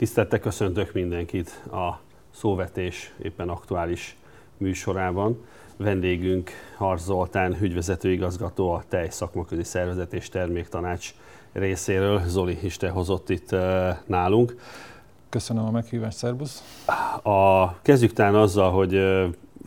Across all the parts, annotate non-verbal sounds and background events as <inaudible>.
Tisztelettel köszöntök mindenkit a szóvetés éppen aktuális műsorában. Vendégünk Harz Zoltán, ügyvezetőigazgató a Tej Szakmaközi Szervezet és Terméktanács részéről. Zoli is te hozott itt nálunk. Köszönöm a meghívást, szervusz! A, kezdjük talán azzal, hogy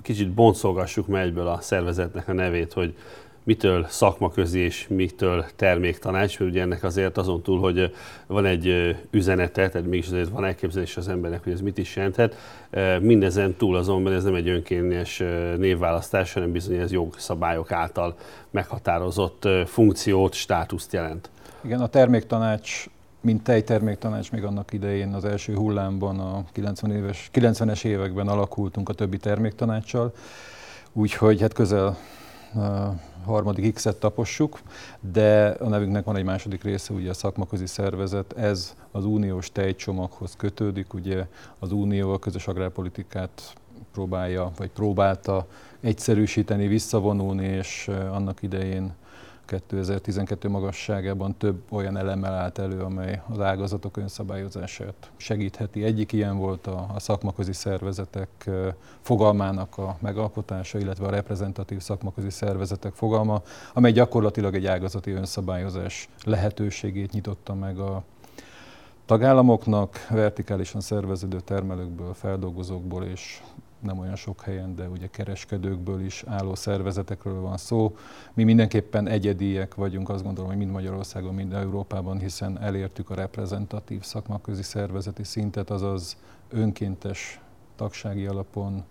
kicsit boncolgassuk meg egyből a szervezetnek a nevét, hogy mitől szakmaközi és mitől terméktanács, mert ugye ennek azért azon túl, hogy van egy üzenete, tehát mégis azért van elképzelés az embernek, hogy ez mit is jelenthet. Mindezen túl azonban ez nem egy önkényes névválasztás, hanem bizony ez jogszabályok által meghatározott funkciót, státuszt jelent. Igen, a terméktanács mint tejterméktanács még annak idején az első hullámban, a 90 éves, 90-es években alakultunk a többi terméktanácssal, úgyhogy hát közel harmadik X-et tapossuk, de a nevünknek van egy második része, ugye a szakmaközi szervezet, ez az uniós tejcsomaghoz kötődik, ugye az unió a közös agrárpolitikát próbálja, vagy próbálta egyszerűsíteni, visszavonulni, és annak idején 2012 magasságában több olyan elemmel állt elő, amely az ágazatok önszabályozását segítheti. Egyik ilyen volt a, a szakmaközi szervezetek fogalmának a megalkotása, illetve a reprezentatív szakmaközi szervezetek fogalma, amely gyakorlatilag egy ágazati önszabályozás lehetőségét nyitotta meg a tagállamoknak, vertikálisan szerveződő termelőkből, feldolgozókból és nem olyan sok helyen, de ugye kereskedőkből is álló szervezetekről van szó. Mi mindenképpen egyediek vagyunk, azt gondolom, hogy mind Magyarországon, mind Európában, hiszen elértük a reprezentatív szakmaközi szervezeti szintet, azaz önkéntes tagsági alapon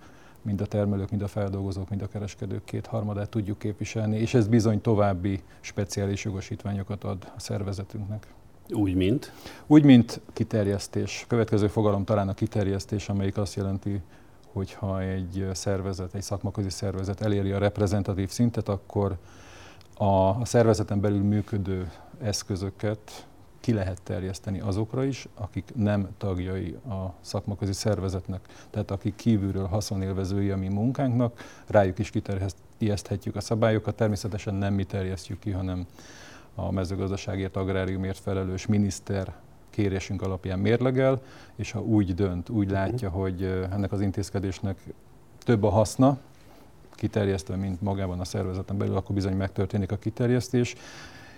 mind a termelők, mind a feldolgozók, mind a kereskedők kétharmadát tudjuk képviselni, és ez bizony további speciális jogosítványokat ad a szervezetünknek. Úgy, mint? Úgy, mint kiterjesztés. Következő fogalom talán a kiterjesztés, amelyik azt jelenti, hogyha egy szervezet, egy szakmaközi szervezet eléri a reprezentatív szintet, akkor a, szervezeten belül működő eszközöket ki lehet terjeszteni azokra is, akik nem tagjai a szakmaközi szervezetnek, tehát akik kívülről haszonélvezői a mi munkánknak, rájuk is kiterjeszthetjük a szabályokat, természetesen nem mi terjesztjük ki, hanem a mezőgazdaságért, agráriumért felelős miniszter kérésünk alapján mérlegel, és ha úgy dönt, úgy látja, hogy ennek az intézkedésnek több a haszna, kiterjesztve, mint magában a szervezeten belül, akkor bizony megtörténik a kiterjesztés.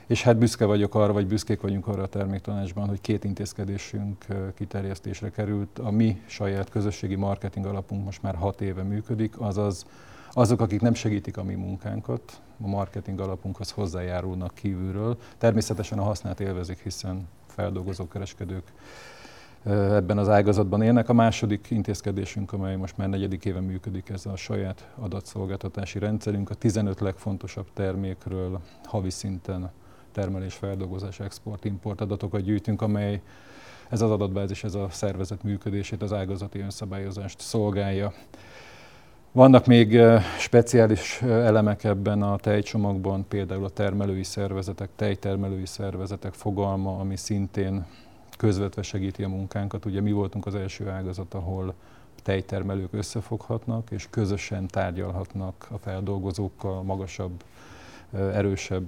És hát büszke vagyok arra, vagy büszkék vagyunk arra a terméktanácsban, hogy két intézkedésünk kiterjesztésre került. A mi saját közösségi marketing alapunk most már hat éve működik, azaz azok, akik nem segítik a mi munkánkat, a marketing alapunkhoz hozzájárulnak kívülről. Természetesen a hasznát élvezik, hiszen feldolgozó kereskedők ebben az ágazatban élnek. A második intézkedésünk, amely most már negyedik éve működik, ez a saját adatszolgáltatási rendszerünk. A 15 legfontosabb termékről havi szinten termelés, feldolgozás, export, import adatokat gyűjtünk, amely ez az adatbázis, ez a szervezet működését, az ágazati önszabályozást szolgálja. Vannak még speciális elemek ebben a tejcsomagban, például a termelői szervezetek, tejtermelői szervezetek fogalma, ami szintén közvetve segíti a munkánkat. Ugye mi voltunk az első ágazat, ahol tejtermelők összefoghatnak, és közösen tárgyalhatnak a feldolgozókkal magasabb, erősebb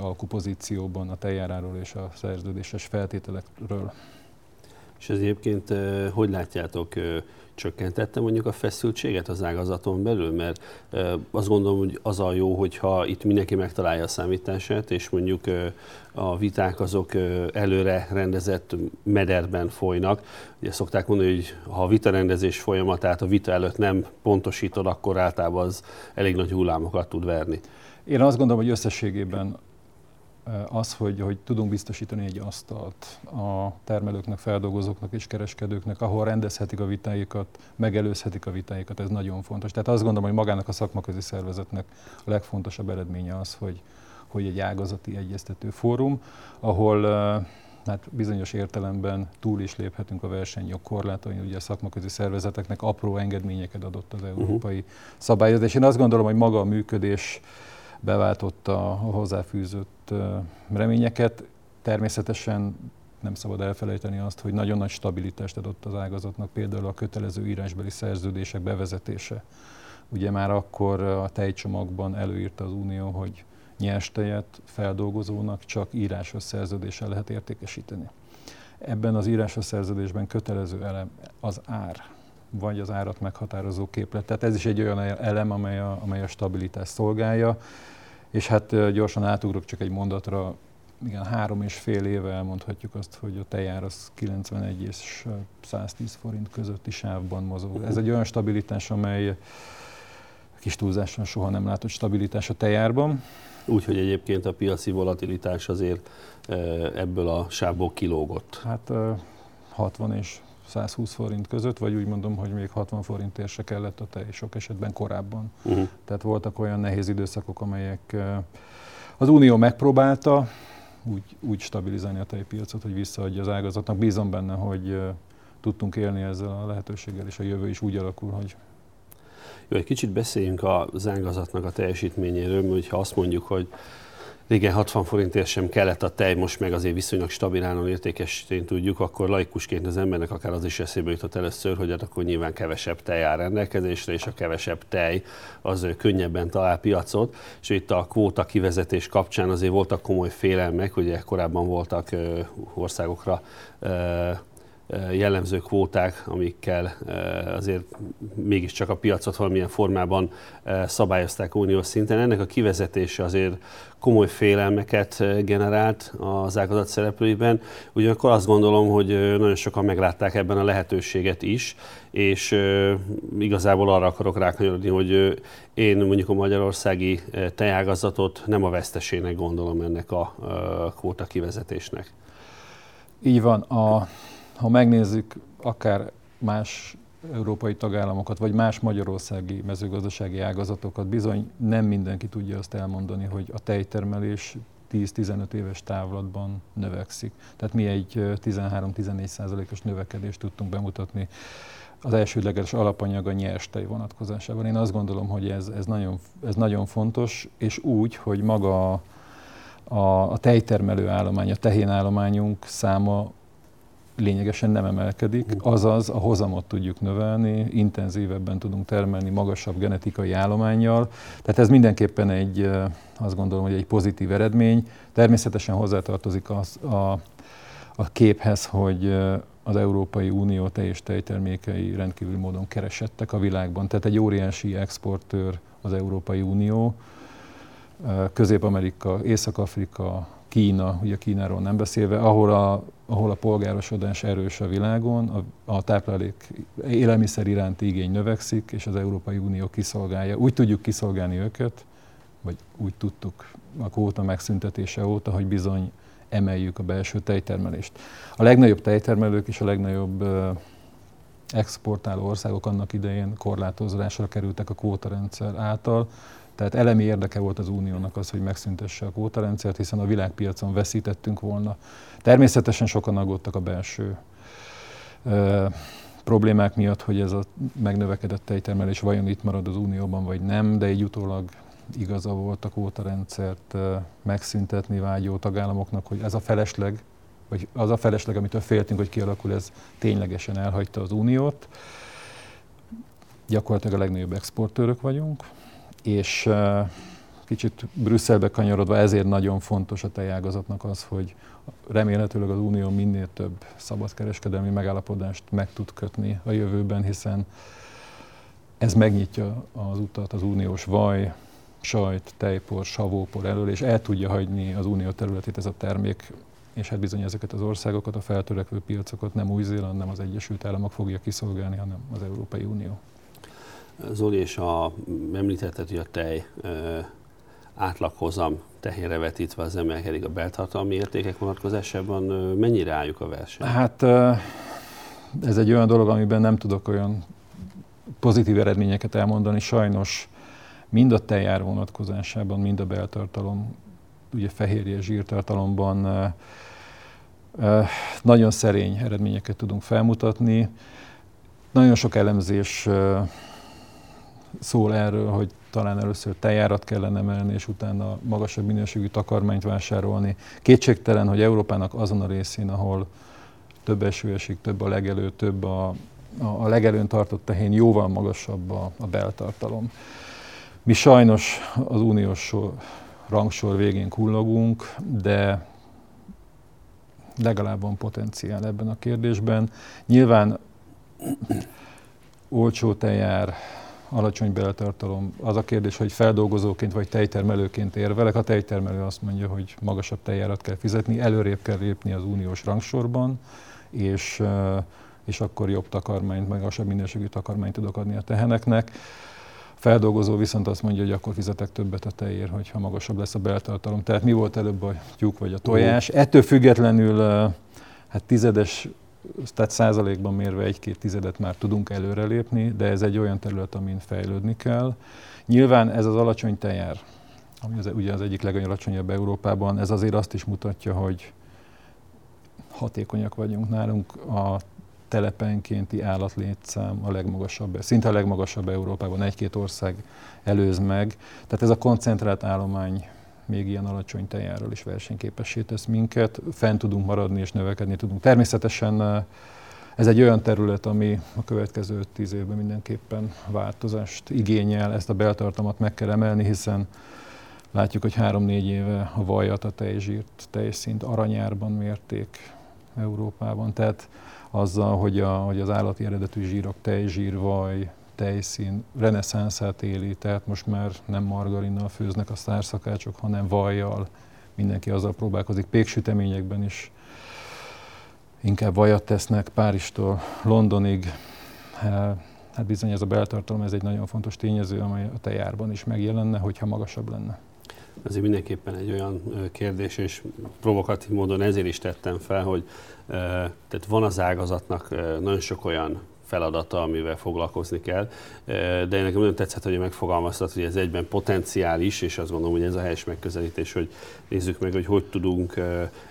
alkupozícióban a tejáráról és a szerződéses feltételekről. És ez egyébként hogy látjátok, csökkentette mondjuk a feszültséget az ágazaton belül? Mert azt gondolom, hogy az a jó, hogyha itt mindenki megtalálja a számítását, és mondjuk a viták azok előre rendezett mederben folynak. Ugye szokták mondani, hogy ha a vitarendezés folyamatát a vita előtt nem pontosítod, akkor általában az elég nagy hullámokat tud verni. Én azt gondolom, hogy összességében az, hogy, hogy tudunk biztosítani egy asztalt a termelőknek, feldolgozóknak és kereskedőknek, ahol rendezhetik a vitáikat, megelőzhetik a vitáikat, ez nagyon fontos. Tehát azt gondolom, hogy magának a szakmaközi szervezetnek a legfontosabb eredménye az, hogy, hogy egy ágazati egyeztető fórum, ahol hát bizonyos értelemben túl is léphetünk a versenyjog korlátain, ugye a szakmaközi szervezeteknek apró engedményeket adott az mhm. európai uh-huh. szabályozás. Én azt gondolom, hogy maga a működés beváltotta a hozzáfűzött reményeket. Természetesen nem szabad elfelejteni azt, hogy nagyon nagy stabilitást adott az ágazatnak, például a kötelező írásbeli szerződések bevezetése. Ugye már akkor a tejcsomagban előírta az Unió, hogy nyers tejet feldolgozónak csak írásos szerződéssel lehet értékesíteni. Ebben az írásos szerződésben kötelező elem az ár, vagy az árat meghatározó képlet. Tehát ez is egy olyan elem, amely a, amely a stabilitást szolgálja. És hát gyorsan átugrok csak egy mondatra, igen, három és fél éve elmondhatjuk azt, hogy a tejár az 91 és 110 forint közötti sávban mozog. Ez egy olyan stabilitás, amely kis túlzáson soha nem látott stabilitás a tejárban. Úgyhogy egyébként a piaci volatilitás azért ebből a sávból kilógott. Hát 60 és 120 forint között, vagy úgy mondom, hogy még 60 forintért se kellett a tej, sok esetben korábban. Uh-huh. Tehát voltak olyan nehéz időszakok, amelyek az Unió megpróbálta úgy, úgy stabilizálni a tejpiacot, hogy visszaadja az ágazatnak. Bízom benne, hogy tudtunk élni ezzel a lehetőséggel, és a jövő is úgy alakul, hogy jó, egy kicsit beszéljünk az ágazatnak a teljesítményéről, mert ha azt mondjuk, hogy régen 60 forintért sem kellett a tej, most meg azért viszonylag stabilálon értékesíteni tudjuk, akkor laikusként az embernek akár az is eszébe jutott először, hogy hát akkor nyilván kevesebb tej áll rendelkezésre, és a kevesebb tej az könnyebben talál piacot, és itt a kvóta kivezetés kapcsán azért voltak komoly félelmek, ugye korábban voltak országokra jellemző kvóták, amikkel azért mégiscsak a piacot valamilyen formában szabályozták uniós szinten. Ennek a kivezetése azért komoly félelmeket generált az ágazat szereplőiben. Ugyanakkor azt gondolom, hogy nagyon sokan meglátták ebben a lehetőséget is, és igazából arra akarok rákanyarodni, hogy én mondjuk a magyarországi tejágazatot nem a vesztesének gondolom ennek a kvóta kivezetésnek. Így van. A ha megnézzük akár más európai tagállamokat, vagy más magyarországi mezőgazdasági ágazatokat, bizony nem mindenki tudja azt elmondani, hogy a tejtermelés 10-15 éves távlatban növekszik. Tehát mi egy 13-14 százalékos növekedést tudtunk bemutatni az elsődleges alapanyag a nyers tej vonatkozásában. Én azt gondolom, hogy ez, ez, nagyon, ez nagyon fontos, és úgy, hogy maga a, a, tejtermelő állomány, a tehénállományunk száma lényegesen nem emelkedik, azaz a hozamot tudjuk növelni, intenzívebben tudunk termelni magasabb genetikai állományjal. Tehát ez mindenképpen egy, azt gondolom, hogy egy pozitív eredmény. Természetesen hozzátartozik az a, a képhez, hogy az Európai Unió tej és tejtermékei rendkívül módon keresettek a világban. Tehát egy óriási exportőr az Európai Unió, Közép-Amerika, Észak-Afrika, Kína, ugye Kínáról nem beszélve, ahol a, ahol a polgárosodás erős a világon, a, a táplálék élelmiszer iránti igény növekszik, és az Európai Unió kiszolgálja. Úgy tudjuk kiszolgálni őket, vagy úgy tudtuk a kvóta megszüntetése óta, hogy bizony emeljük a belső tejtermelést. A legnagyobb tejtermelők és a legnagyobb exportáló országok annak idején korlátozásra kerültek a kvótarendszer által, tehát elemi érdeke volt az uniónak az, hogy megszüntesse a kvótarendszert, hiszen a világpiacon veszítettünk volna. Természetesen sokan aggódtak a belső ö, problémák miatt, hogy ez a megnövekedett tejtermelés vajon itt marad az unióban, vagy nem, de egy utólag igaza volt a kvótarendszert megszüntetni vágyó tagállamoknak, hogy ez a felesleg, vagy az a felesleg, amitől féltünk, hogy kialakul, ez ténylegesen elhagyta az uniót. Gyakorlatilag a legnagyobb exportőrök vagyunk, és kicsit Brüsszelbe kanyarodva ezért nagyon fontos a tejágazatnak az, hogy remélhetőleg az Unió minél több szabadkereskedelmi megállapodást meg tud kötni a jövőben, hiszen ez megnyitja az utat az uniós vaj, sajt, tejpor, savópor elől, és el tudja hagyni az unió területét ez a termék, és hát bizony ezeket az országokat, a feltörekvő piacokat nem Új-Zéland, nem az Egyesült Államok fogja kiszolgálni, hanem az Európai Unió. Zoli, és a, említetted, hogy a tej átlaghozam tehére vetítve az emelkedik a beltartalmi értékek vonatkozásában. Mennyire álljuk a versenyt? Hát ez egy olyan dolog, amiben nem tudok olyan pozitív eredményeket elmondani. Sajnos mind a tejár vonatkozásában, mind a beltartalom, ugye fehérje zsírtartalomban nagyon szerény eredményeket tudunk felmutatni. Nagyon sok elemzés szól erről, hogy talán először tejárat kellene emelni, és utána magasabb minőségű takarmányt vásárolni. Kétségtelen, hogy Európának azon a részén, ahol több eső esik, több a legelő, több a, a, legelőn tartott tehén, jóval magasabb a, a beltartalom. Mi sajnos az uniós sor, rangsor végén kullogunk, de legalább van potenciál ebben a kérdésben. Nyilván olcsó tejár, alacsony beletartalom. Az a kérdés, hogy feldolgozóként vagy tejtermelőként érvelek. A tejtermelő azt mondja, hogy magasabb tejárat kell fizetni, előrébb kell lépni az uniós rangsorban, és, és akkor jobb takarmányt, magasabb minőségű takarmányt tudok adni a teheneknek. A feldolgozó viszont azt mondja, hogy akkor fizetek többet a tejért, hogyha magasabb lesz a beltartalom. Tehát mi volt előbb a tyúk vagy a tojás? Ettől függetlenül hát tizedes tehát százalékban mérve egy-két tizedet már tudunk előrelépni, de ez egy olyan terület, amin fejlődni kell. Nyilván ez az alacsony tejár, ami az, ugye az egyik legalacsonyabb Európában, ez azért azt is mutatja, hogy hatékonyak vagyunk nálunk. A telepenkénti állatlétszám a legmagasabb, szinte a legmagasabb Európában, egy-két ország előz meg. Tehát ez a koncentrált állomány még ilyen alacsony tejáról is versenyképessé tesz minket, fent tudunk maradni és növekedni tudunk. Természetesen eh, ez egy olyan terület, ami a következő tíz évben mindenképpen változást igényel, ezt a beltartalmat meg kell emelni, hiszen látjuk, hogy három-négy éve a vajat, a tejzsírt, tejszint aranyárban mérték Európában. Tehát azzal, hogy, a, hogy az állati eredetű zsírok, tejzsír, vaj, tejszín reneszánszát éli, tehát most már nem margarinnal főznek a sztárszakácsok, hanem vajjal. Mindenki azzal próbálkozik. Péksüteményekben is inkább vajat tesznek Páristól Londonig. Hát bizony ez a beltartalom, ez egy nagyon fontos tényező, amely a tejárban is megjelenne, hogyha magasabb lenne. Ez mindenképpen egy olyan kérdés, és provokatív módon ezért is tettem fel, hogy tehát van az ágazatnak nagyon sok olyan feladata, amivel foglalkozni kell. De én nekem nagyon tetszett, hogy megfogalmaztad, hogy ez egyben potenciális, és azt gondolom, hogy ez a helyes megközelítés, hogy nézzük meg, hogy hogy tudunk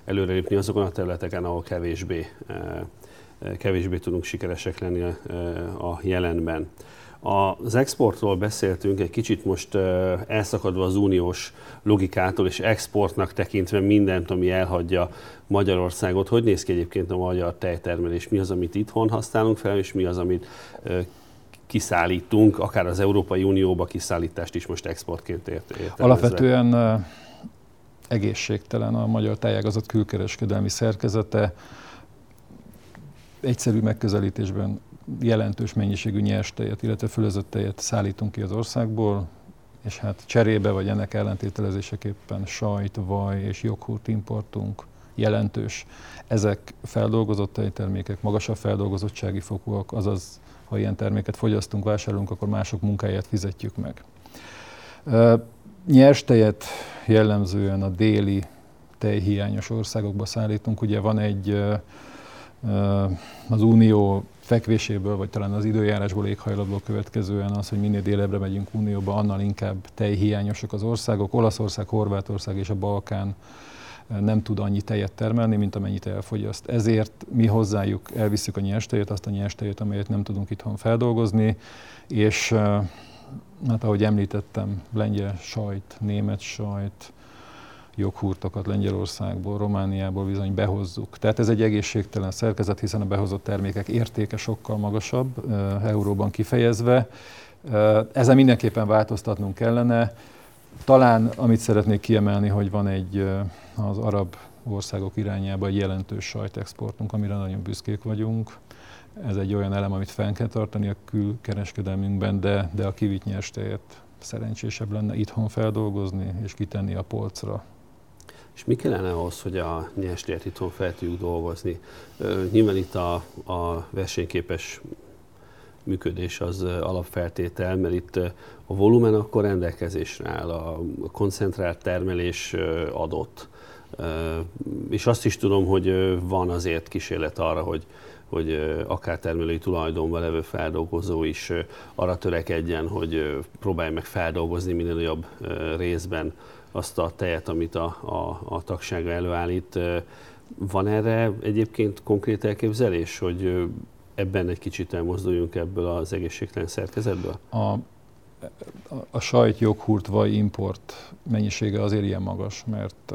előrelépni azokon a területeken, ahol kevésbé, kevésbé tudunk sikeresek lenni a jelenben. Az exportról beszéltünk, egy kicsit most elszakadva az uniós logikától, és exportnak tekintve mindent, ami elhagyja Magyarországot. Hogy néz ki egyébként a magyar tejtermelés? Mi az, amit itthon használunk fel, és mi az, amit kiszállítunk, akár az Európai Unióba kiszállítást is most exportként ért, értelmezve? Alapvetően egészségtelen a magyar tejágazat külkereskedelmi szerkezete. Egyszerű megközelítésben jelentős mennyiségű nyers tejet, illetve fölözött tejet szállítunk ki az országból, és hát cserébe vagy ennek ellentételezéseképpen sajt, vaj és joghurt importunk jelentős. Ezek feldolgozott tejtermékek, magasabb feldolgozottsági fokúak, azaz ha ilyen terméket fogyasztunk, vásárolunk, akkor mások munkáját fizetjük meg. Nyers tejet jellemzően a déli tejhiányos országokba szállítunk. Ugye van egy az Unió fekvéséből, vagy talán az időjárásból, éghajlatból következően az, hogy minél délebbre megyünk Unióba, annal inkább tejhiányosak az országok. Olaszország, Horvátország és a Balkán nem tud annyi tejet termelni, mint amennyit elfogyaszt. Ezért mi hozzájuk elviszük a nyerstejet, azt a nyerstejet, amelyet nem tudunk itthon feldolgozni, és hát ahogy említettem, lengyel sajt, német sajt, joghurtokat Lengyelországból, Romániából bizony behozzuk. Tehát ez egy egészségtelen szerkezet, hiszen a behozott termékek értéke sokkal magasabb, euróban kifejezve. Ezen mindenképpen változtatnunk kellene. Talán amit szeretnék kiemelni, hogy van egy az arab országok irányába egy jelentős sajtexportunk, amire nagyon büszkék vagyunk. Ez egy olyan elem, amit fenn kell tartani a külkereskedelmünkben, de, de a kivit nyerstejet szerencsésebb lenne itthon feldolgozni és kitenni a polcra. És mi kellene ahhoz, hogy a nyerstért itthon fel tudjuk dolgozni? Nyilván itt a, a versenyképes működés az alapfeltétel, mert itt a volumen akkor rendelkezésre áll, a koncentrált termelés adott. És azt is tudom, hogy van azért kísérlet arra, hogy, hogy akár termelői tulajdonban levő feldolgozó is arra törekedjen, hogy próbálj meg feldolgozni minél nagyobb részben azt a tejet, amit a, a, a tagsága előállít. Van erre egyébként konkrét elképzelés, hogy ebben egy kicsit elmozduljunk ebből az egészségtelen szerkezetből? A, a, sajt, joghurt, vaj import mennyisége azért ilyen magas, mert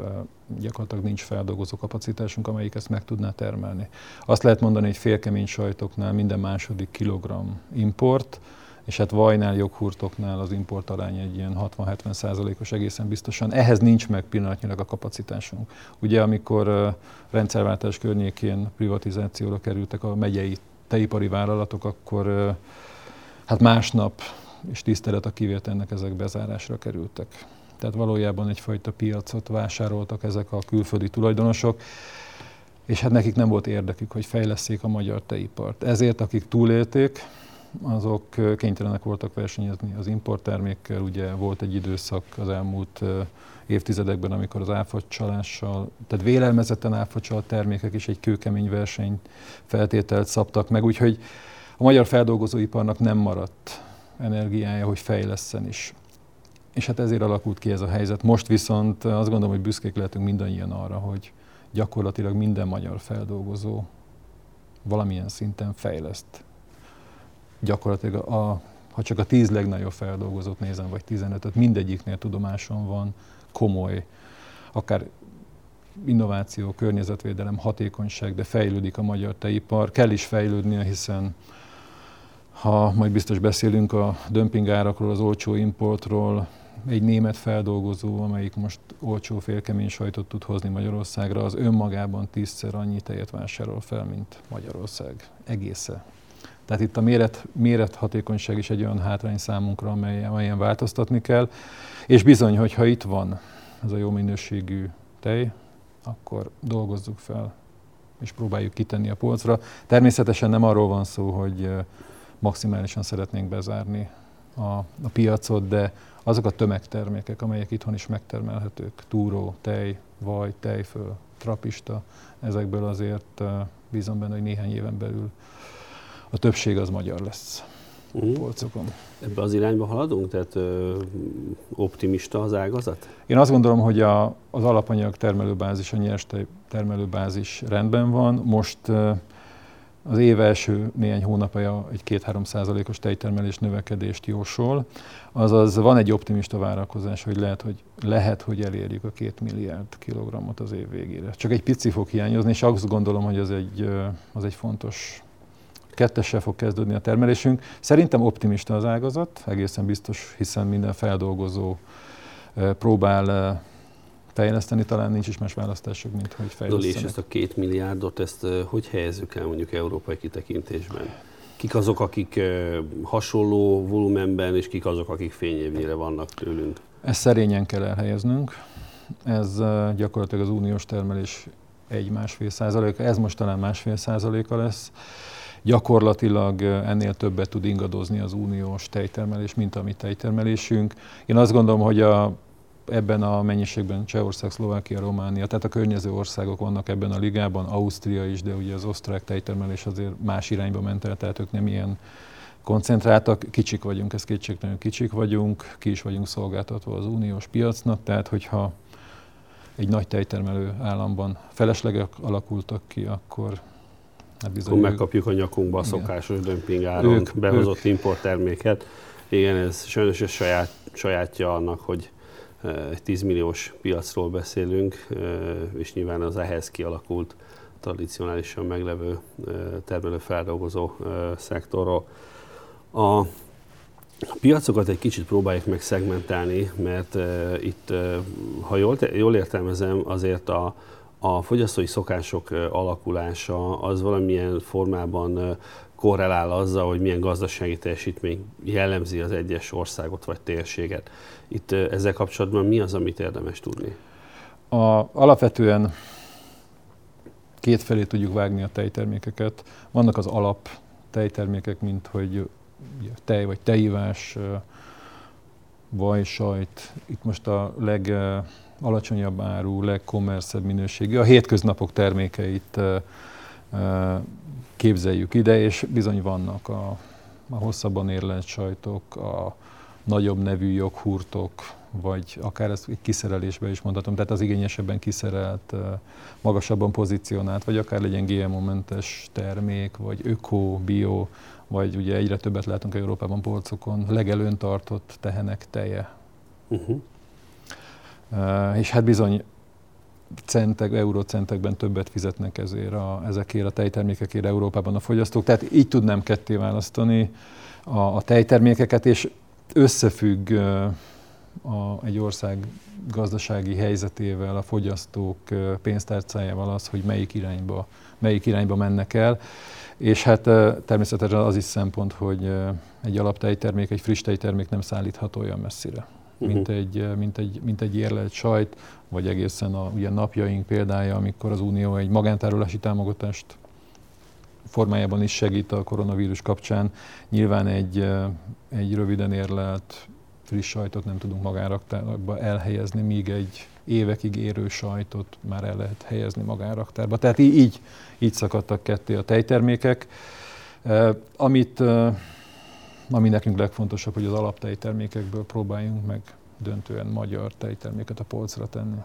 gyakorlatilag nincs feldolgozó kapacitásunk, amelyik ezt meg tudná termelni. Azt lehet mondani, hogy félkemény sajtoknál minden második kilogramm import, és hát vajnál, joghurtoknál az import arány egy ilyen 60-70 százalékos egészen biztosan. Ehhez nincs meg pillanatnyilag a kapacitásunk. Ugye amikor rendszerváltás környékén privatizációra kerültek a megyei teipari vállalatok, akkor hát másnap, és tisztelet a kivételnek ezek bezárásra kerültek. Tehát valójában egyfajta piacot vásároltak ezek a külföldi tulajdonosok, és hát nekik nem volt érdekük, hogy fejleszék a magyar teipart. Ezért, akik túlélték, azok kénytelenek voltak versenyezni az importtermékkel. Ugye volt egy időszak az elmúlt évtizedekben, amikor az áfacsalással, tehát vélelmezetten áfacsalt termékek is egy kőkemény verseny feltételt szabtak meg, úgyhogy a magyar feldolgozóiparnak nem maradt energiája, hogy fejleszen is. És hát ezért alakult ki ez a helyzet. Most viszont azt gondolom, hogy büszkék lehetünk mindannyian arra, hogy gyakorlatilag minden magyar feldolgozó valamilyen szinten fejleszt. Gyakorlatilag a, ha csak a tíz legnagyobb feldolgozót nézem, vagy 15-öt, mindegyiknél tudomásom van komoly, akár innováció, környezetvédelem, hatékonyság, de fejlődik a magyar teipar. Kell is fejlődnie, hiszen ha majd biztos beszélünk a dömping árakról, az olcsó importról, egy német feldolgozó, amelyik most olcsó félkemény sajtot tud hozni Magyarországra, az önmagában tízszer annyi tejet vásárol fel, mint Magyarország egésze. Tehát itt a méret, méret hatékonyság is egy olyan hátrány számunkra, amelyen, amelyen változtatni kell. És bizony, hogyha itt van ez a jó minőségű tej, akkor dolgozzuk fel, és próbáljuk kitenni a polcra. Természetesen nem arról van szó, hogy maximálisan szeretnénk bezárni a, a piacot, de azok a tömegtermékek, amelyek itthon is megtermelhetők, túró, tej, vaj, tejföl, trapista, ezekből azért bízom benne, hogy néhány éven belül a többség az magyar lesz uh-huh. polcokon. Ebbe az irányba haladunk? Tehát ö, optimista az ágazat? Én azt gondolom, hogy a, az alapanyag termelőbázis, a nyers termelőbázis rendben van. Most ö, az év első néhány hónapja egy 2-3 százalékos tejtermelés növekedést jósol, azaz van egy optimista várakozás, hogy lehet, hogy, lehet, hogy elérjük a 2 milliárd kilogrammot az év végére. Csak egy pici fog hiányozni, és azt gondolom, hogy az egy, az egy fontos kettessel fog kezdődni a termelésünk. Szerintem optimista az ágazat, egészen biztos, hiszen minden feldolgozó próbál fejleszteni, talán nincs is más választásuk, mint hogy fejleszteni. és ezt a két milliárdot, ezt hogy helyezzük el mondjuk európai kitekintésben? Kik azok, akik hasonló volumenben, és kik azok, akik fényévnyire vannak tőlünk? Ezt szerényen kell elhelyeznünk. Ez gyakorlatilag az uniós termelés egy-másfél százaléka, ez most talán másfél százaléka lesz. Gyakorlatilag ennél többet tud ingadozni az uniós tejtermelés, mint a mi tejtermelésünk. Én azt gondolom, hogy a ebben a mennyiségben Csehország, Szlovákia, Románia, tehát a környező országok vannak ebben a ligában, Ausztria is, de ugye az osztrák tejtermelés azért más irányba ment el, tehát ők nem ilyen koncentráltak, kicsik vagyunk, ez kétségtelenül kicsik vagyunk, ki is vagyunk szolgáltatva az uniós piacnak, tehát hogyha egy nagy tejtermelő államban feleslegek alakultak ki, akkor bizony akkor megkapjuk a nyakunkba a szokásos dömping áron ők, behozott ők. importterméket. Igen, ez sajnos ez saját, sajátja annak, hogy egy 10 milliós piacról beszélünk, és nyilván az ehhez kialakult tradicionálisan meglevő termelő-feldolgozó szektorról. A piacokat egy kicsit próbáljuk meg szegmentálni, mert itt, ha jól, jól értelmezem, azért a, a fogyasztói szokások alakulása az valamilyen formában korrelál azzal, hogy milyen gazdasági teljesítmény jellemzi az egyes országot vagy térséget. Itt ezzel kapcsolatban mi az, amit érdemes tudni? A, alapvetően két felé tudjuk vágni a tejtermékeket. Vannak az alap tejtermékek, mint hogy tej vagy tejivás, vaj, sajt. Itt most a legalacsonyabb áru, legkommerszebb minőségű, a hétköznapok termékeit képzeljük ide, és bizony vannak a, a hosszabban érlelt sajtok, a nagyobb nevű joghurtok, vagy akár ezt egy kiszerelésben is mondhatom, tehát az igényesebben kiszerelt, magasabban pozícionált, vagy akár legyen GMO-mentes termék, vagy öko, bio, vagy ugye egyre többet látunk Európában polcokon, legelőn tartott tehenek teje. Uh-huh. És hát bizony centek, eurocentekben többet fizetnek ezért a, ezekért a tejtermékekért Európában a fogyasztók. Tehát így tudnám ketté választani. a, a tejtermékeket, és összefügg a, egy ország gazdasági helyzetével, a fogyasztók pénztárcájával az, hogy melyik irányba, melyik irányba mennek el. És hát természetesen az is szempont, hogy egy alaptejtermék, egy friss tejtermék nem szállítható olyan messzire, uh-huh. mint, egy, mint, egy, mint egy érlelt sajt, vagy egészen a ugye napjaink példája, amikor az Unió egy magántárolási támogatást formájában is segít a koronavírus kapcsán. Nyilván egy, egy röviden érlelt friss sajtot nem tudunk magánraktárba elhelyezni, míg egy évekig érő sajtot már el lehet helyezni magánraktárba. Tehát így, így szakadtak ketté a tejtermékek. Amit, ami nekünk legfontosabb, hogy az alaptejtermékekből próbáljunk meg döntően magyar tejterméket a polcra tenni.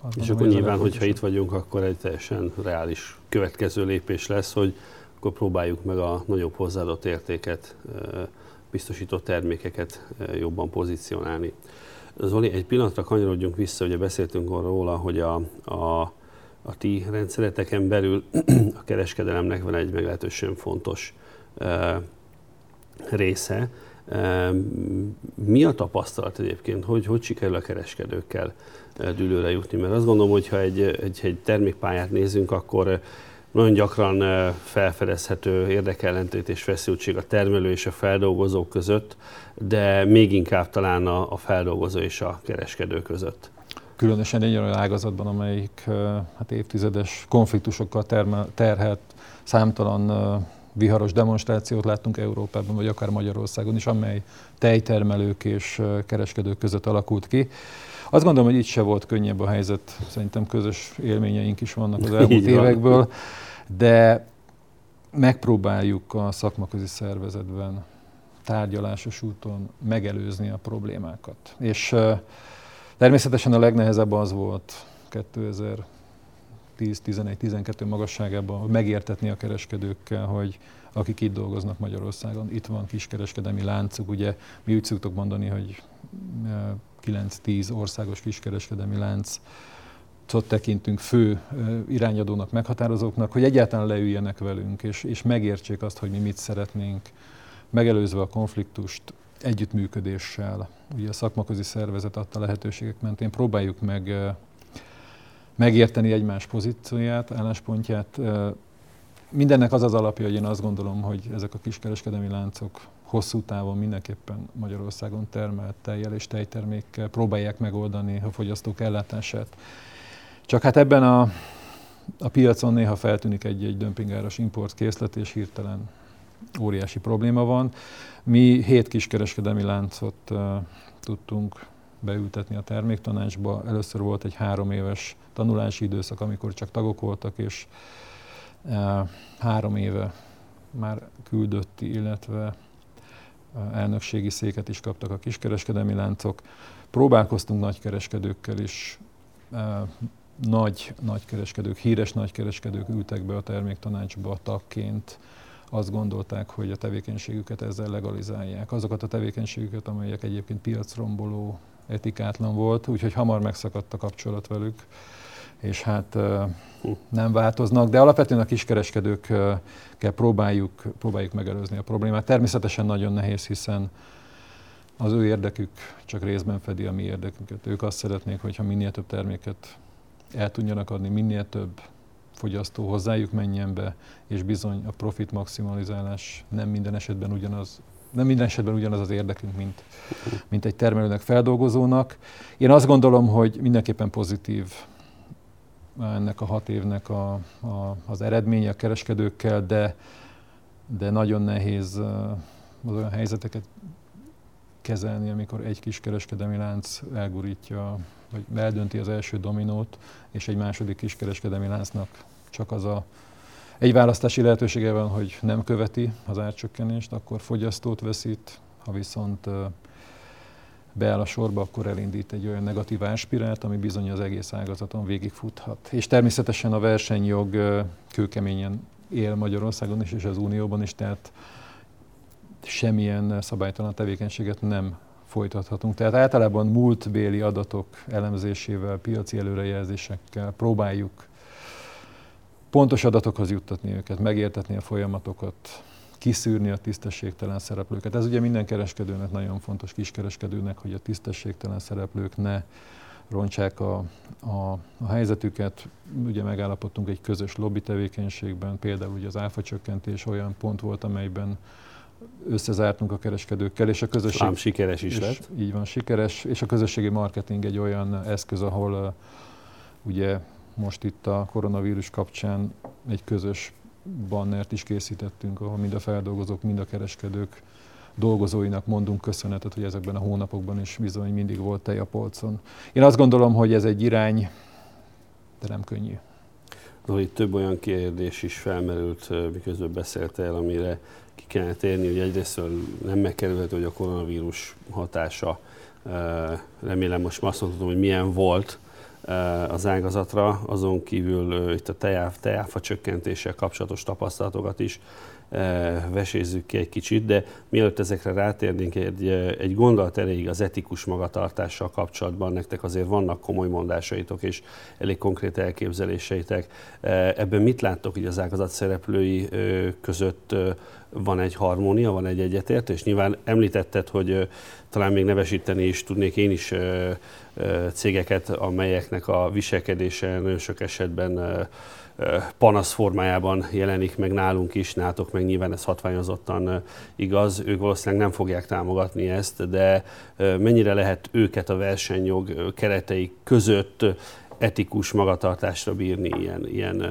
Azt és akkor nyilván, hogyha itt vagyunk, akkor egy teljesen reális következő lépés lesz, hogy akkor próbáljuk meg a nagyobb hozzáadott értéket biztosító termékeket jobban pozícionálni. Zoli, egy pillanatra kanyarodjunk vissza, ugye beszéltünk róla, hogy a, a, a ti rendszereteken belül <clears throat> a kereskedelemnek van egy meglehetősen fontos része. Mi a tapasztalat egyébként, hogy hogy sikerül a kereskedőkkel dűlőre jutni? Mert azt gondolom, hogy ha egy, egy, egy termékpályát nézünk, akkor nagyon gyakran felfedezhető érdekellentét és feszültség a termelő és a feldolgozó között, de még inkább talán a, a feldolgozó és a kereskedő között. Különösen egy olyan ágazatban, amelyik hát évtizedes konfliktusokkal termel, terhelt számtalan viharos demonstrációt láttunk Európában, vagy akár Magyarországon is, amely tejtermelők és kereskedők között alakult ki. Azt gondolom, hogy itt se volt könnyebb a helyzet, szerintem közös élményeink is vannak az <laughs> elmúlt évekből, de megpróbáljuk a szakmaközi szervezetben tárgyalásos úton megelőzni a problémákat. És természetesen a legnehezebb az volt 2010-11-12 magasságában, megértetni a kereskedőkkel, hogy akik itt dolgoznak Magyarországon, itt van kiskereskedelmi láncuk, ugye mi úgy szoktuk mondani, hogy 9-10 országos kiskereskedelmi lánc. Tekintünk fő irányadónak, meghatározóknak, hogy egyáltalán leüljenek velünk, és, és megértsék azt, hogy mi mit szeretnénk, megelőzve a konfliktust, együttműködéssel, ugye a szakmaközi szervezet adta lehetőségek mentén próbáljuk meg megérteni egymás pozícióját, álláspontját. Mindennek az az alapja, hogy én azt gondolom, hogy ezek a kiskereskedelmi láncok hosszú távon mindenképpen Magyarországon termelt tejjel és tejtermékkel próbálják megoldani a fogyasztók ellátását. Csak hát ebben a, a piacon néha feltűnik egy-egy dömpingáros importkészlet, és hirtelen óriási probléma van. Mi hét kiskereskedelmi láncot uh, tudtunk beültetni a terméktanácsba. Először volt egy három éves tanulási időszak, amikor csak tagok voltak, és uh, három éve már küldötti, illetve elnökségi széket is kaptak a kiskereskedelmi láncok. Próbálkoztunk nagykereskedőkkel is, nagy nagykereskedők, híres nagykereskedők ültek be a terméktanácsba tagként, azt gondolták, hogy a tevékenységüket ezzel legalizálják. Azokat a tevékenységüket, amelyek egyébként piacromboló, etikátlan volt, úgyhogy hamar megszakadt a kapcsolat velük, és hát nem változnak, de alapvetően a kiskereskedőkkel próbáljuk, próbáljuk megelőzni a problémát. Természetesen nagyon nehéz, hiszen az ő érdekük csak részben fedi a mi érdekünket. Ők azt szeretnék, hogyha minél több terméket el tudjanak adni, minél több fogyasztó hozzájuk menjen be, és bizony a profit maximalizálás nem minden esetben ugyanaz, nem minden esetben ugyanaz az érdekünk, mint, mint egy termelőnek, feldolgozónak. Én azt gondolom, hogy mindenképpen pozitív ennek a hat évnek a, a, az eredménye a kereskedőkkel, de, de nagyon nehéz az olyan helyzeteket kezelni, amikor egy kis kereskedelmi lánc elgurítja, vagy eldönti az első dominót, és egy második kis kereskedelmi láncnak csak az a egy választási lehetősége van, hogy nem követi az árcsökkenést, akkor fogyasztót veszít, ha viszont beáll a sorba, akkor elindít egy olyan negatív áspirált, ami bizony az egész ágazaton végigfuthat. És természetesen a versenyjog kőkeményen él Magyarországon is, és az Unióban is, tehát semmilyen szabálytalan tevékenységet nem folytathatunk. Tehát általában múltbéli adatok elemzésével, piaci előrejelzésekkel próbáljuk pontos adatokhoz juttatni őket, megértetni a folyamatokat, kiszűrni a tisztességtelen szereplőket. Ez ugye minden kereskedőnek nagyon fontos, kiskereskedőnek, hogy a tisztességtelen szereplők ne rontsák a, a, a helyzetüket. Ugye megállapodtunk egy közös lobby tevékenységben, például ugye az áfa csökkentés olyan pont volt, amelyben összezártunk a kereskedőkkel, és a közösség... Lám sikeres is lett. Így van, sikeres, és a közösségi marketing egy olyan eszköz, ahol uh, ugye most itt a koronavírus kapcsán egy közös bannert is készítettünk, ahol mind a feldolgozók, mind a kereskedők dolgozóinak mondunk köszönetet, hogy ezekben a hónapokban is bizony mindig volt tej a polcon. Én azt gondolom, hogy ez egy irány, de nem könnyű. No, itt több olyan kérdés is felmerült, miközben beszélte amire ki kellene térni, hogy egyrészt nem megkerülhető, hogy a koronavírus hatása, remélem most azt mondhatom, hogy milyen volt az ágazatra, azon kívül itt a tejáf, tejáfa csökkentéssel kapcsolatos tapasztalatokat is vesézzük ki egy kicsit, de mielőtt ezekre rátérnénk, egy, egy gondolat erejéig az etikus magatartással kapcsolatban nektek azért vannak komoly mondásaitok és elég konkrét elképzeléseitek. Ebben mit láttok hogy az ágazat szereplői között van egy harmónia, van egy egyetértés? Nyilván említetted, hogy talán még nevesíteni is tudnék én is cégeket, amelyeknek a viselkedése nagyon sok esetben panasz formájában jelenik meg nálunk is, nátok meg nyilván ez hatványozottan igaz, ők valószínűleg nem fogják támogatni ezt, de mennyire lehet őket a versenyjog keretei között etikus magatartásra bírni ilyen, ilyen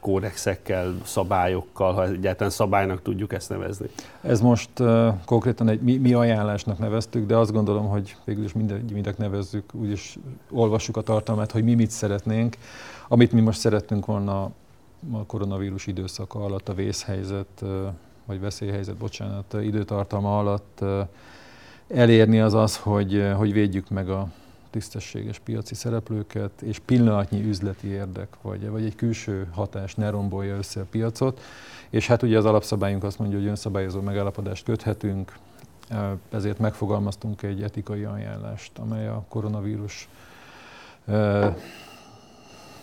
kódexekkel, szabályokkal, ha egyáltalán szabálynak tudjuk ezt nevezni. Ez most uh, konkrétan egy mi, mi ajánlásnak neveztük, de azt gondolom, hogy végül is mindegy, nevezzük, úgyis olvassuk a tartalmát, hogy mi mit szeretnénk. Amit mi most szerettünk volna a koronavírus időszaka alatt, a vészhelyzet, vagy veszélyhelyzet, bocsánat, időtartalma alatt elérni az az, hogy, hogy védjük meg a tisztességes piaci szereplőket, és pillanatnyi üzleti érdek, vagy, vagy egy külső hatás ne rombolja össze a piacot. És hát ugye az alapszabályunk azt mondja, hogy önszabályozó megállapodást köthetünk, ezért megfogalmaztunk egy etikai ajánlást, amely a koronavírus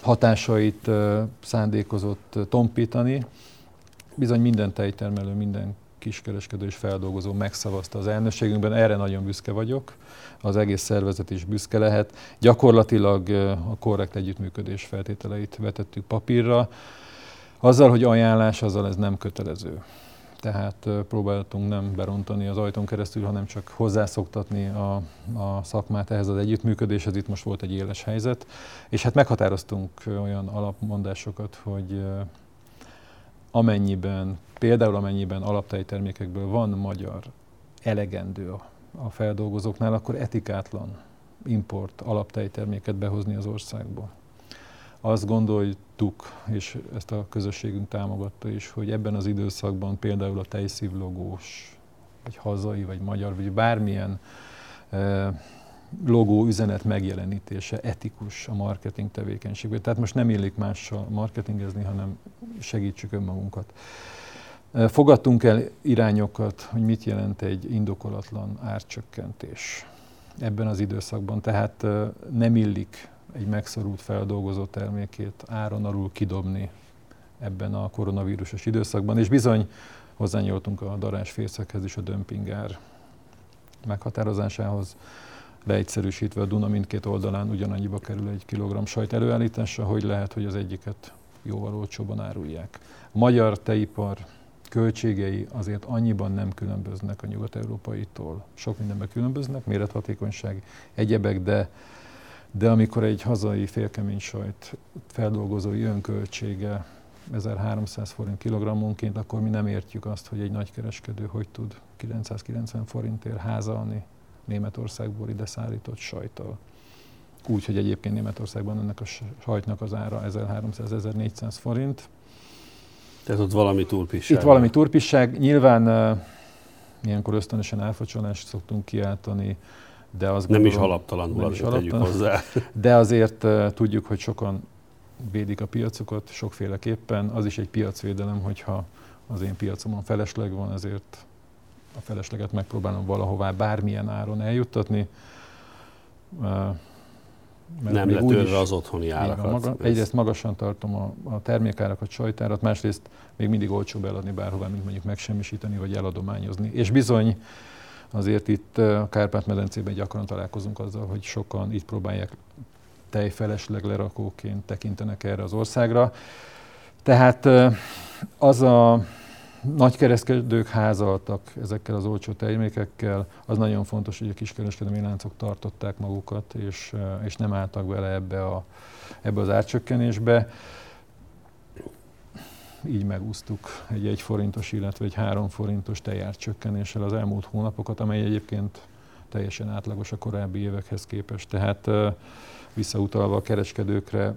hatásait szándékozott tompítani. Bizony minden tejtermelő, minden kiskereskedő és feldolgozó megszavazta az elnökségünkben, erre nagyon büszke vagyok, az egész szervezet is büszke lehet. Gyakorlatilag a korrekt együttműködés feltételeit vetettük papírra, azzal, hogy ajánlás, azzal ez nem kötelező. Tehát próbáltunk nem berontani az ajtón keresztül, hanem csak hozzászoktatni a, a szakmát ehhez az együttműködéshez. Itt most volt egy éles helyzet, és hát meghatároztunk olyan alapmondásokat, hogy amennyiben, például amennyiben alaptejtermékekből van magyar elegendő a, feldolgozóknál, akkor etikátlan import alaptejterméket behozni az országba. Azt gondoltuk, és ezt a közösségünk támogatta is, hogy ebben az időszakban például a tejszívlogós, vagy hazai, vagy magyar, vagy bármilyen e, logó üzenet megjelenítése etikus a marketing tevékenységben. Tehát most nem illik mással marketingezni, hanem segítsük önmagunkat. Fogadtunk el irányokat, hogy mit jelent egy indokolatlan árcsökkentés ebben az időszakban. Tehát nem illik egy megszorult feldolgozó termékét áron alul kidobni ebben a koronavírusos időszakban, és bizony hozzányúltunk a darásfészekhez is a dömpingár meghatározásához leegyszerűsítve a Duna mindkét oldalán ugyanannyiba kerül egy kilogramm sajt előállítása, hogy lehet, hogy az egyiket jóval olcsóban árulják. A magyar teipar költségei azért annyiban nem különböznek a nyugat-európaitól. Sok mindenben különböznek, mérethatékonyság, egyebek, de, de amikor egy hazai félkemény sajt feldolgozói önköltsége 1300 forint kilogrammonként, akkor mi nem értjük azt, hogy egy nagykereskedő hogy tud 990 forintért házalni Németországból ide szállított sajttal. Úgy, hogy egyébként Németországban ennek a sajtnak az ára 1300-1400 forint. Tehát ott valami turpisság. Itt valami turpisság. Nyilván uh, ilyenkor ösztönösen elfacsolást szoktunk kiáltani, de az Nem is alaptalanul, nem is alaptalan, hozzá. <laughs> De azért uh, tudjuk, hogy sokan védik a piacokat sokféleképpen. Az is egy piacvédelem, hogyha az én piacomon felesleg van, ezért a felesleget megpróbálom valahová bármilyen áron eljuttatni. Mert nem letörve az otthoni árakat. Maga, egyrészt magasan tartom a, a termékárakat, sajtárat, másrészt még mindig olcsóbb eladni bárhová, mint mondjuk megsemmisíteni vagy eladományozni. És bizony azért itt a Kárpát-medencében gyakran találkozunk azzal, hogy sokan itt próbálják tejfelesleg lerakóként tekintenek erre az országra. Tehát az a nagykereskedők házaltak ezekkel az olcsó termékekkel, az nagyon fontos, hogy a kiskereskedelmi láncok tartották magukat, és, és nem álltak bele ebbe, a, ebbe az árcsökkenésbe. Így megúsztuk egy egy forintos, illetve egy három forintos tejárcsökkenéssel az elmúlt hónapokat, amely egyébként teljesen átlagos a korábbi évekhez képest. Tehát visszautalva a kereskedőkre,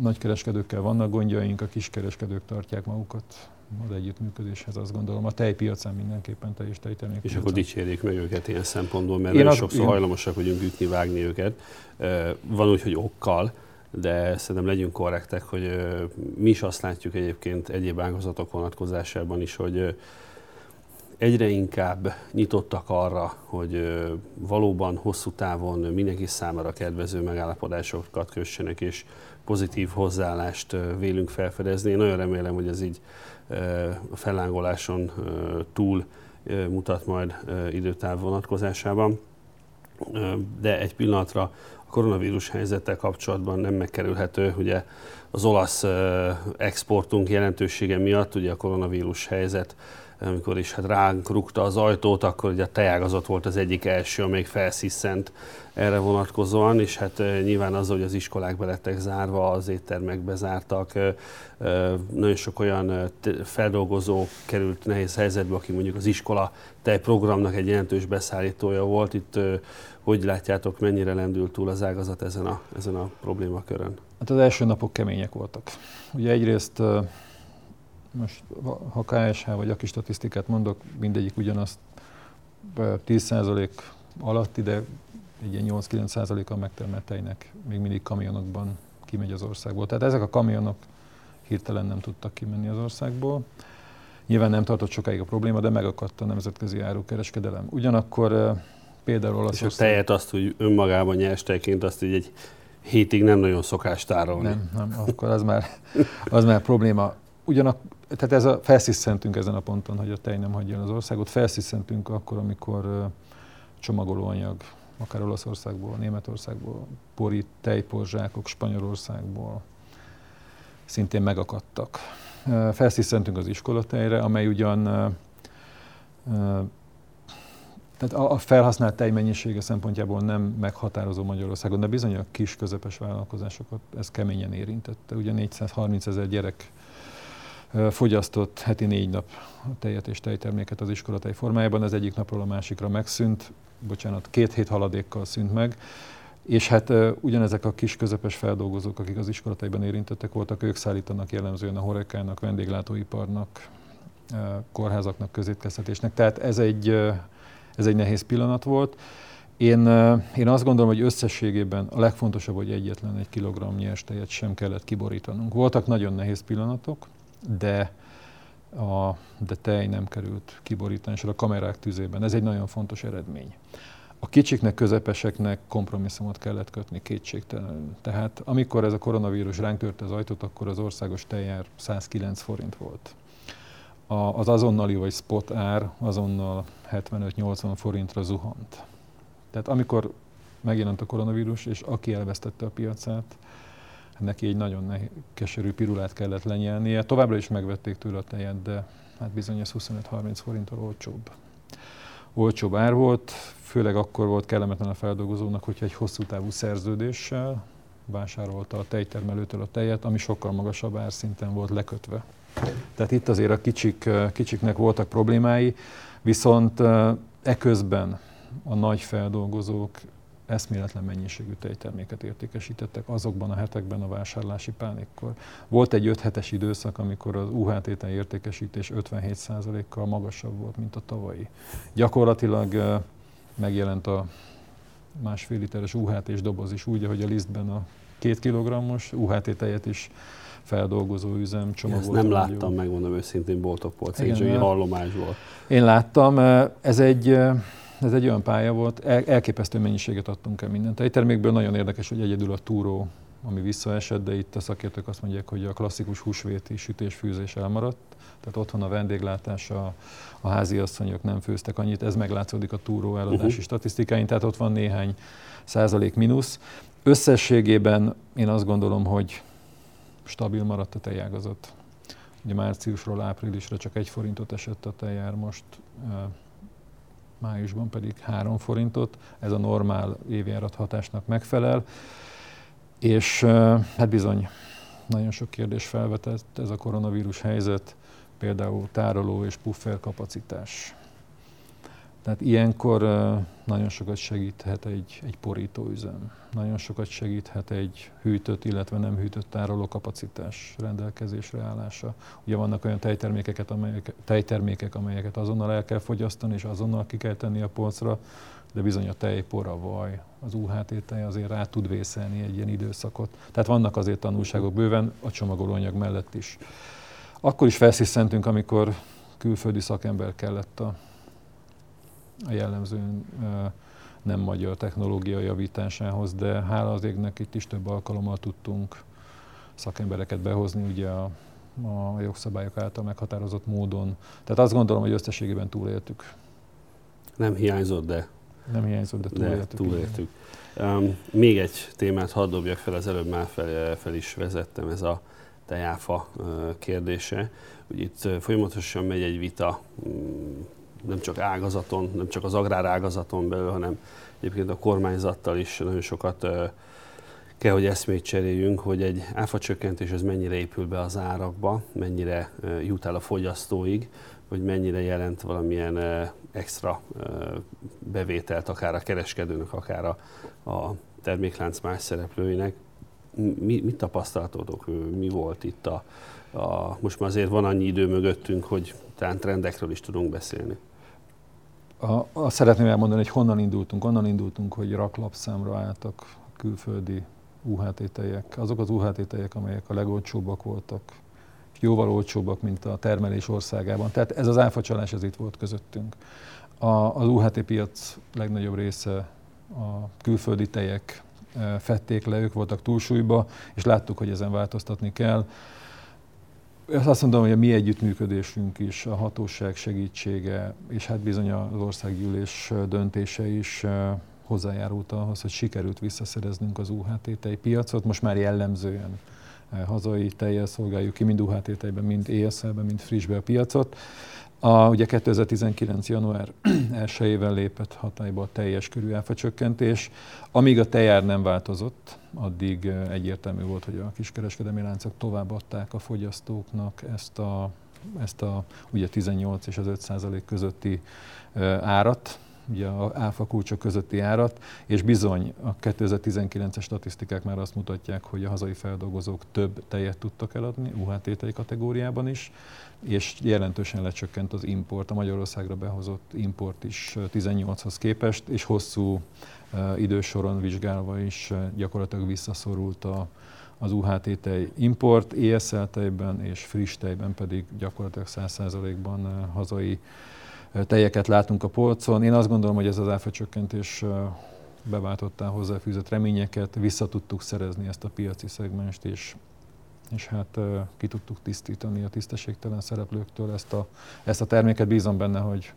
nagykereskedőkkel vannak gondjaink, a kiskereskedők tartják magukat az együttműködéshez, azt gondolom. A tejpiacán mindenképpen teljes tejtermék. És akkor dicsérjék meg őket ilyen szempontból, mert nagyon sokszor én... hajlamosak vagyunk ütni, vágni őket. Van úgy, hogy okkal, de szerintem legyünk korrektek, hogy mi is azt látjuk egyébként egyéb ágazatok vonatkozásában is, hogy egyre inkább nyitottak arra, hogy valóban hosszú távon mindenki számára kedvező megállapodásokat kössenek, és pozitív hozzáállást vélünk felfedezni. Én nagyon remélem, hogy ez így a fellángoláson túl mutat majd időtáv vonatkozásában. De egy pillanatra a koronavírus helyzettel kapcsolatban nem megkerülhető, ugye az olasz exportunk jelentősége miatt, ugye a koronavírus helyzet amikor is hát ránk rúgta az ajtót, akkor ugye a tejágazat volt az egyik első, amelyik felsziszent erre vonatkozóan, és hát nyilván az, hogy az iskolák belettek zárva, az éttermek bezártak, nagyon sok olyan feldolgozó került nehéz helyzetbe, aki mondjuk az iskola tejprogramnak egy jelentős beszállítója volt. Itt hogy látjátok, mennyire lendült túl az ágazat ezen a, ezen a problémakörön? Hát az első napok kemények voltak. Ugye egyrészt most ha KSH vagy aki statisztikát mondok, mindegyik ugyanazt 10% alatti, de egy ilyen 8-9%-a megtermelt tejnek még mindig kamionokban kimegy az országból. Tehát ezek a kamionok hirtelen nem tudtak kimenni az országból. Nyilván nem tartott sokáig a probléma, de megakadt a nemzetközi árukereskedelem. Ugyanakkor például Olaszország... És a tejet azt, hogy önmagában nyers tejként, azt így egy hétig nem nagyon szokás tárolni. Nem, nem, akkor az már, az már probléma. Ugyanak, tehát ez a, felsziszentünk ezen a ponton, hogy a tej nem hagyja az országot. Felsziszentünk akkor, amikor csomagolóanyag, akár Olaszországból, Németországból, pori tejporzsákok Spanyolországból szintén megakadtak. Felsziszentünk az iskolatejre, amely ugyan tehát a felhasznált tej mennyisége szempontjából nem meghatározó Magyarországon, de bizony a kis, közepes vállalkozásokat ez keményen érintette. Ugye 430 ezer gyerek fogyasztott heti négy nap tejet és tejterméket az iskolatej formájában, ez egyik napról a másikra megszűnt, bocsánat, két hét haladékkal szűnt meg, és hát ugyanezek a kis közepes feldolgozók, akik az iskolatejben érintettek voltak, ők szállítanak jellemzően a horekának, vendéglátóiparnak, kórházaknak, közétkeztetésnek. Tehát ez egy, ez egy nehéz pillanat volt. Én, én azt gondolom, hogy összességében a legfontosabb, hogy egyetlen egy kilogramm nyers tejet sem kellett kiborítanunk. Voltak nagyon nehéz pillanatok, de a, de tej nem került kiborításra a kamerák tüzében. Ez egy nagyon fontos eredmény. A kicsiknek, közepeseknek kompromisszumot kellett kötni kétségtelenül. Tehát amikor ez a koronavírus ránk törte az ajtót, akkor az országos tejár 109 forint volt. A, az azonnali vagy spot ár azonnal 75-80 forintra zuhant. Tehát amikor megjelent a koronavírus, és aki elvesztette a piacát, neki egy nagyon nehéz, keserű pirulát kellett lenyelnie. Továbbra is megvették tőle a tejet, de hát bizony ez 25-30 forinttal olcsóbb. Olcsóbb ár volt, főleg akkor volt kellemetlen a feldolgozónak, hogyha egy hosszú távú szerződéssel vásárolta a tejtermelőtől a tejet, ami sokkal magasabb árszinten volt lekötve. Tehát itt azért a kicsik, kicsiknek voltak problémái, viszont eközben a nagy feldolgozók eszméletlen mennyiségű tejterméket értékesítettek azokban a hetekben a vásárlási pánikkor. Volt egy 5 hetes időszak, amikor az UHT értékesítés 57%-kal magasabb volt, mint a tavalyi. Gyakorlatilag megjelent a másfél literes UHT és doboz is úgy, hogy a lisztben a két kilogrammos UHT tejet is feldolgozó üzem csomagolta. Ezt nem láttam, megmondom őszintén, boltok polcén, csak hallomás volt. Én láttam. Ez egy ez egy olyan pálya volt, el, elképesztő mennyiséget adtunk el minden tejtermékből. Nagyon érdekes, hogy egyedül a túró, ami visszaesett, de itt a szakértők azt mondják, hogy a klasszikus húsvéti sütés-fűzés elmaradt. Tehát otthon a vendéglátás, a, a háziasszonyok nem főztek annyit, ez meglátszódik a túró eladási uh-huh. statisztikáin, tehát ott van néhány százalék mínusz. Összességében én azt gondolom, hogy stabil maradt a tejágazat. Ugye márciusról áprilisra csak egy forintot esett a tejár, most májusban pedig 3 forintot. Ez a normál évjárat hatásnak megfelel. És hát bizony, nagyon sok kérdés felvetett ez a koronavírus helyzet, például tároló és puffer kapacitás. Tehát ilyenkor nagyon sokat segíthet egy, egy porítóüzem, nagyon sokat segíthet egy hűtött, illetve nem hűtött tároló kapacitás rendelkezésre állása. Ugye vannak olyan tejtermékeket, amelyek, tejtermékek, amelyeket azonnal el kell fogyasztani, és azonnal ki kell tenni a polcra, de bizony a tejpor, a vaj, az UHT tej azért rá tud vészelni egy ilyen időszakot. Tehát vannak azért tanulságok bőven a csomagolóanyag mellett is. Akkor is felsziszentünk, amikor külföldi szakember kellett a a jellemző nem magyar technológia javításához, de hála az égnek itt is több alkalommal tudtunk szakembereket behozni ugye a, a jogszabályok által meghatározott módon. Tehát azt gondolom, hogy összességében túléltük. Nem hiányzott, de nem hiányzott, de túléltük. De túléltük. Um, még egy témát hadd dobjak fel, az előbb már fel, fel is vezettem, ez a tejáfa kérdése. Ugye itt folyamatosan megy egy vita um, nem csak ágazaton, nem csak az agrár ágazaton belül, hanem egyébként a kormányzattal is nagyon sokat kell, hogy eszmét cseréljünk, hogy egy áfa csökkentés az mennyire épül be az árakba, mennyire jut el a fogyasztóig, hogy mennyire jelent valamilyen extra bevételt akár a kereskedőnek, akár a, a terméklánc más szereplőinek. Mi, mit tapasztaltotok? Mi volt itt a, a... Most már azért van annyi idő mögöttünk, hogy talán trendekről is tudunk beszélni a, azt szeretném elmondani, hogy honnan indultunk. Onnan indultunk, hogy raklapszámra álltak külföldi UHT tejek. Azok az UHT tejek, amelyek a legolcsóbbak voltak, jóval olcsóbbak, mint a termelés országában. Tehát ez az áfacsalás, ez itt volt közöttünk. A, az UHT piac legnagyobb része a külföldi tejek eh, fették le, ők voltak túlsúlyba, és láttuk, hogy ezen változtatni kell azt mondom, hogy a mi együttműködésünk is, a hatóság segítsége, és hát bizony az országgyűlés döntése is hozzájárult ahhoz, hogy sikerült visszaszereznünk az UHT piacot. Most már jellemzően hazai tejjel szolgáljuk ki, mind UHT tejben, mind ESL-ben, mind frissbe a piacot. A, ugye 2019. január <clears throat> 1-ével lépett hatályba a teljes körű áfacsökkentés. Amíg a tejár nem változott, addig egyértelmű volt, hogy a kiskereskedelmi láncok továbbadták a fogyasztóknak ezt a, ezt a ugye 18 és az 5 százalék közötti árat, ugye a áfa kulcsok közötti árat, és bizony a 2019-es statisztikák már azt mutatják, hogy a hazai feldolgozók több tejet tudtak eladni, UHT kategóriában is, és jelentősen lecsökkent az import, a Magyarországra behozott import is 18-hoz képest, és hosszú idősoron vizsgálva is gyakorlatilag visszaszorult a, az UHT tej import, ESL tejben és friss tejben pedig gyakorlatilag 100%-ban hazai tejeket látunk a polcon. Én azt gondolom, hogy ez az áfacsökkentés beváltottá hozzáfűzött reményeket, vissza tudtuk szerezni ezt a piaci szegmest, és, és hát ki tudtuk tisztítani a tisztességtelen szereplőktől ezt a, ezt a terméket. Bízom benne, hogy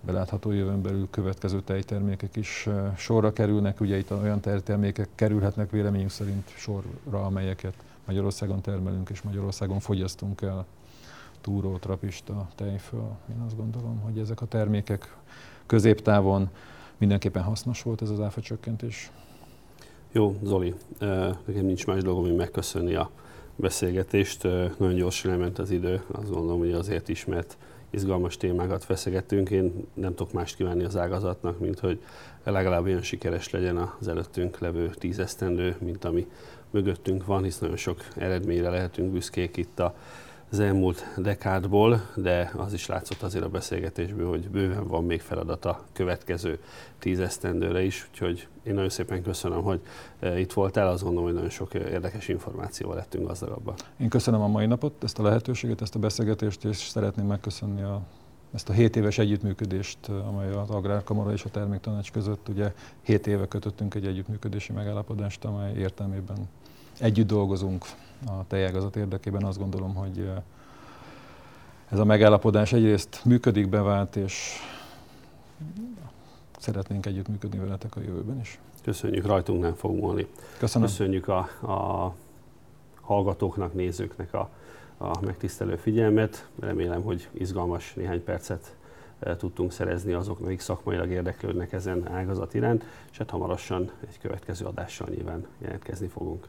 belátható jövőn belül következő tejtermékek is sorra kerülnek. Ugye itt olyan tejtermékek kerülhetnek véleményünk szerint sorra, amelyeket Magyarországon termelünk és Magyarországon fogyasztunk el túró, trapista, tejföl. Én azt gondolom, hogy ezek a termékek középtávon mindenképpen hasznos volt ez az áfa csökkentés. Jó, Zoli, nekem nincs más dolgom, mint megköszönni a beszélgetést. Nagyon gyorsan elment az idő, azt gondolom, hogy azért is, mert izgalmas témákat feszegettünk. Én nem tudok mást kívánni az ágazatnak, mint hogy legalább olyan sikeres legyen az előttünk levő tízesztendő, mint ami mögöttünk van, hisz nagyon sok eredményre lehetünk büszkék itt a az elmúlt dekádból, de az is látszott azért a beszélgetésből, hogy bőven van még feladat a következő tíz esztendőre is, úgyhogy én nagyon szépen köszönöm, hogy e, itt voltál, azt gondolom, hogy nagyon sok érdekes információval lettünk gazdagabbak. Én köszönöm a mai napot, ezt a lehetőséget, ezt a beszélgetést, és szeretném megköszönni a ezt a 7 éves együttműködést, amely az Agrárkamara és a Terméktanács között, ugye 7 éve kötöttünk egy együttműködési megállapodást, amely értelmében együtt dolgozunk a tejágazat érdekében. Azt gondolom, hogy ez a megállapodás egyrészt működik, bevált, és szeretnénk együttműködni veletek a jövőben is. Köszönjük, rajtunk nem fog múlni. Köszönöm. Köszönjük a, a hallgatóknak, nézőknek a, a megtisztelő figyelmet. Remélem, hogy izgalmas néhány percet e, tudtunk szerezni azoknak, akik szakmailag érdeklődnek ezen ágazat iránt, és hát hamarosan egy következő adással nyilván jelentkezni fogunk.